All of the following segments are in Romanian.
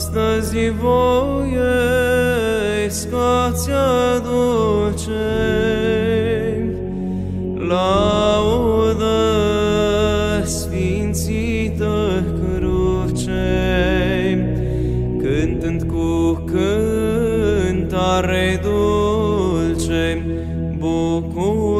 astăzi voiesc că-ți aducem laudă sfințită cruce, cântând cu cântare dulce, bucur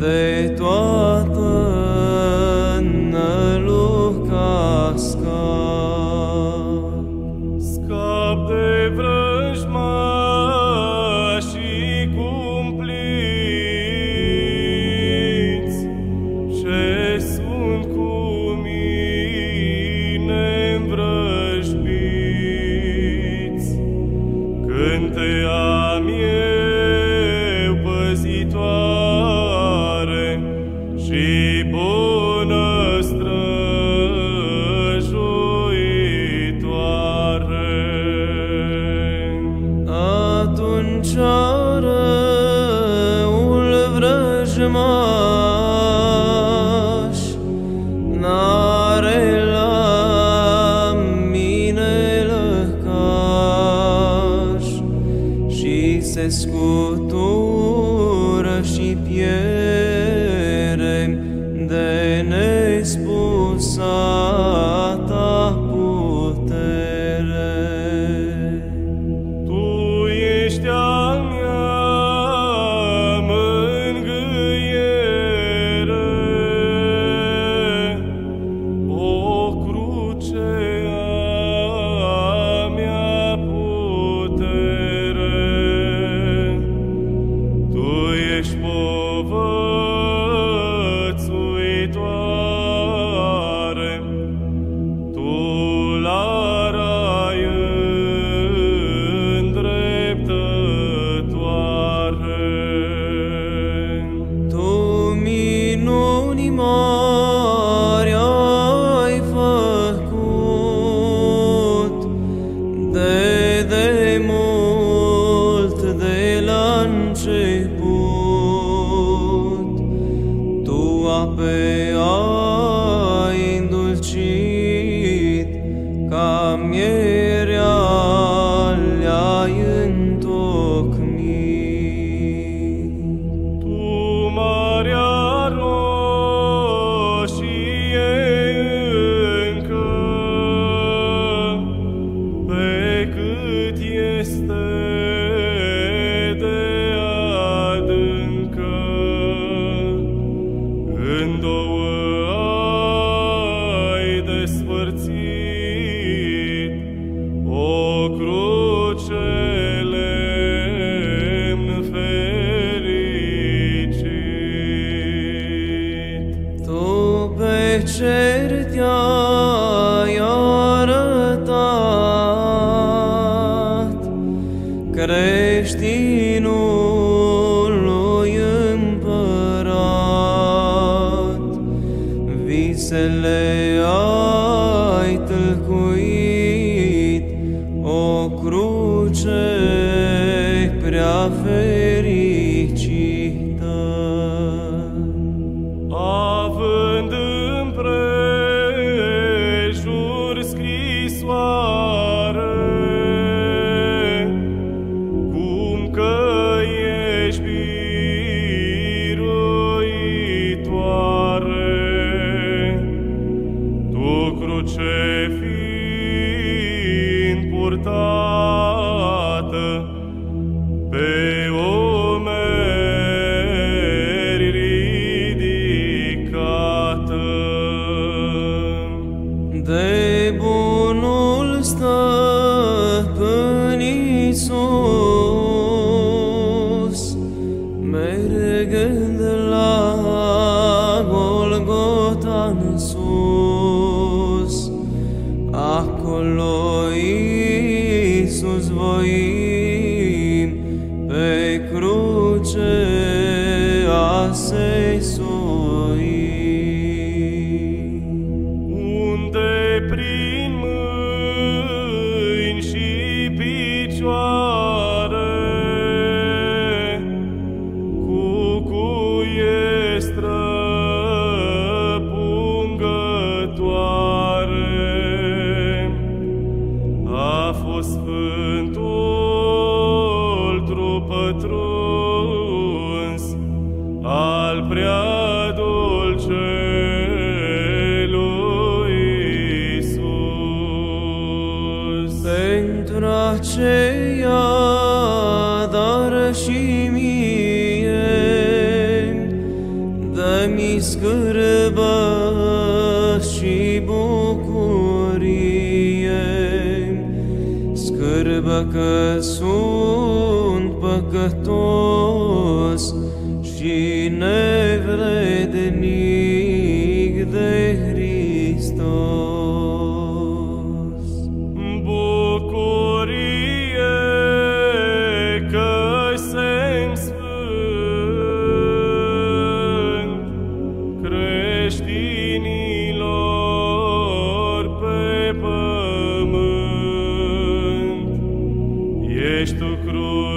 de toi. se scutură și pierd. certea în sus. Acolo Iisus voim mi scârbă și bucurie, scârbă că sunt păcătos și nevrednic.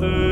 The.